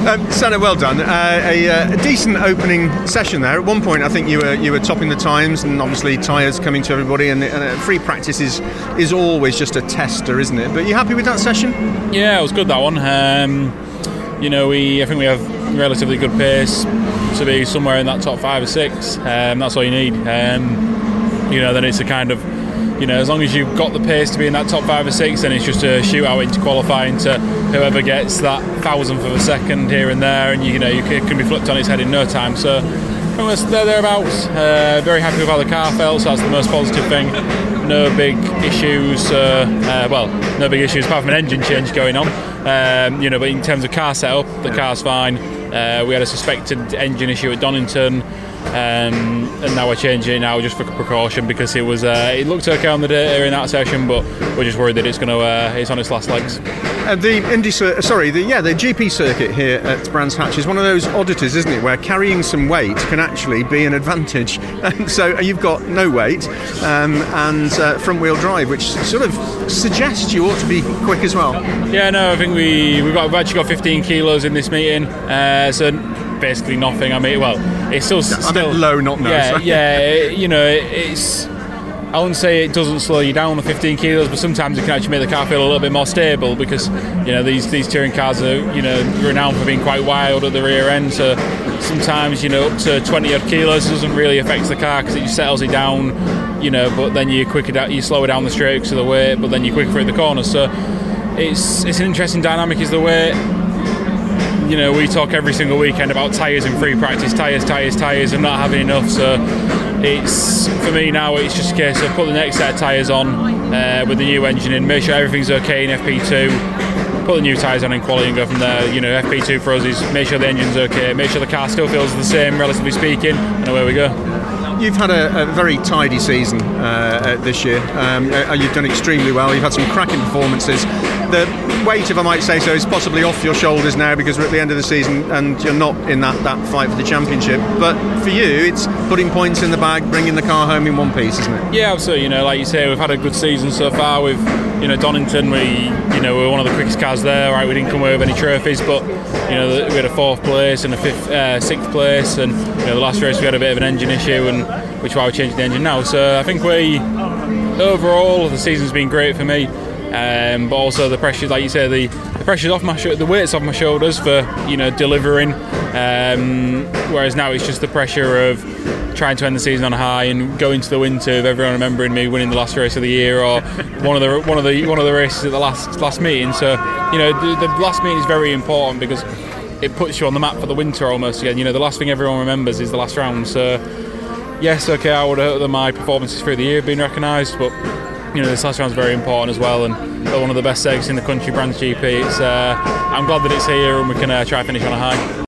Um, well done. Uh, a, uh, a, decent opening session there. At one point, I think you were you were topping the times, and obviously tyres coming to everybody. And, and uh, free practice is is always just a tester, isn't it? But you happy with that session? Yeah, it was good that one. Um, you know, we I think we have relatively good pace to be somewhere in that top five or six. Um, that's all you need. Um, you know, then it's a kind of you know, as long as you've got the pace to be in that top five or six, then it's just a shootout into qualifying to whoever gets that thousandth of a second here and there, and you, you know you can be flipped on its head in no time. So almost there thereabouts. Uh, very happy with how the car felt. So that's the most positive thing. No big issues. Uh, uh, well, no big issues apart from an engine change going on. Um, you know, but in terms of car setup, the car's fine. Uh, we had a suspected engine issue at Donington. Um, and now we're changing it now just for precaution because it was uh, it looked okay on the data in that session, but we're just worried that it's going to uh, it's on its last legs. Uh, the Indy, sorry, the yeah, the GP circuit here at Brands Hatch is one of those oddities, isn't it, where carrying some weight can actually be an advantage. so uh, you've got no weight um, and uh, front wheel drive, which sort of suggests you ought to be quick as well. Yeah, no, I think we we've, got, we've actually got 15 kilos in this meeting, uh, so basically nothing. I mean, well, it's still still low, not no. Yeah, yeah. You know, it's. I wouldn't say it doesn't slow you down the 15 kilos, but sometimes it can actually make the car feel a little bit more stable because you know these these touring cars are you know renowned for being quite wild at the rear end. So sometimes you know up to 20 odd kilos doesn't really affect the car because it just settles it down. You know, but then you quicker down, you slow it down the straight because of the weight, but then you quicker through the corners. So it's it's an interesting dynamic is the weight you know, we talk every single weekend about tyres and free practice, tyres, tyres, tyres, and not having enough. So it's for me now. It's just a case of put the next set of tyres on uh, with the new engine in, make sure everything's okay in FP2. Put the new tyres on in quality and go from there. You know, FP2 for us is make sure the engine's okay, make sure the car still feels the same, relatively speaking, and away we go you've had a, a, very tidy season uh, this year. Um, uh, you've done extremely well. You've had some cracking performances the weight, if I might say so, is possibly off your shoulders now because we're at the end of the season and you're not in that, that fight for the championship. But for you, it's putting points in the bag, bringing the car home in one piece, isn't it? Yeah, absolutely. You know, like you say, we've had a good season so far. With you know Donington, we you know we are one of the quickest cars there. Right, we didn't come away with any trophies, but you know we had a fourth place and a fifth, uh, sixth place, and you know the last race we had a bit of an engine issue, and which is why we're changing the engine now. So I think we overall the season's been great for me. Um, but also the pressure, like you say, the, the pressure's off my sh- the weight's off my shoulders for you know delivering. Um, whereas now it's just the pressure of trying to end the season on a high and go into the winter everyone remembering me winning the last race of the year or one of the one of the one of the races at the last last meeting. So you know the, the last meeting is very important because it puts you on the map for the winter almost again. You know the last thing everyone remembers is the last round. So yes, okay, I would hope that my performances through the year have been recognised, but you know this last round's very important as well, and one of the best segs in the country, Brands GP. It's uh, I'm glad that it's here and we can uh, try finish on a high.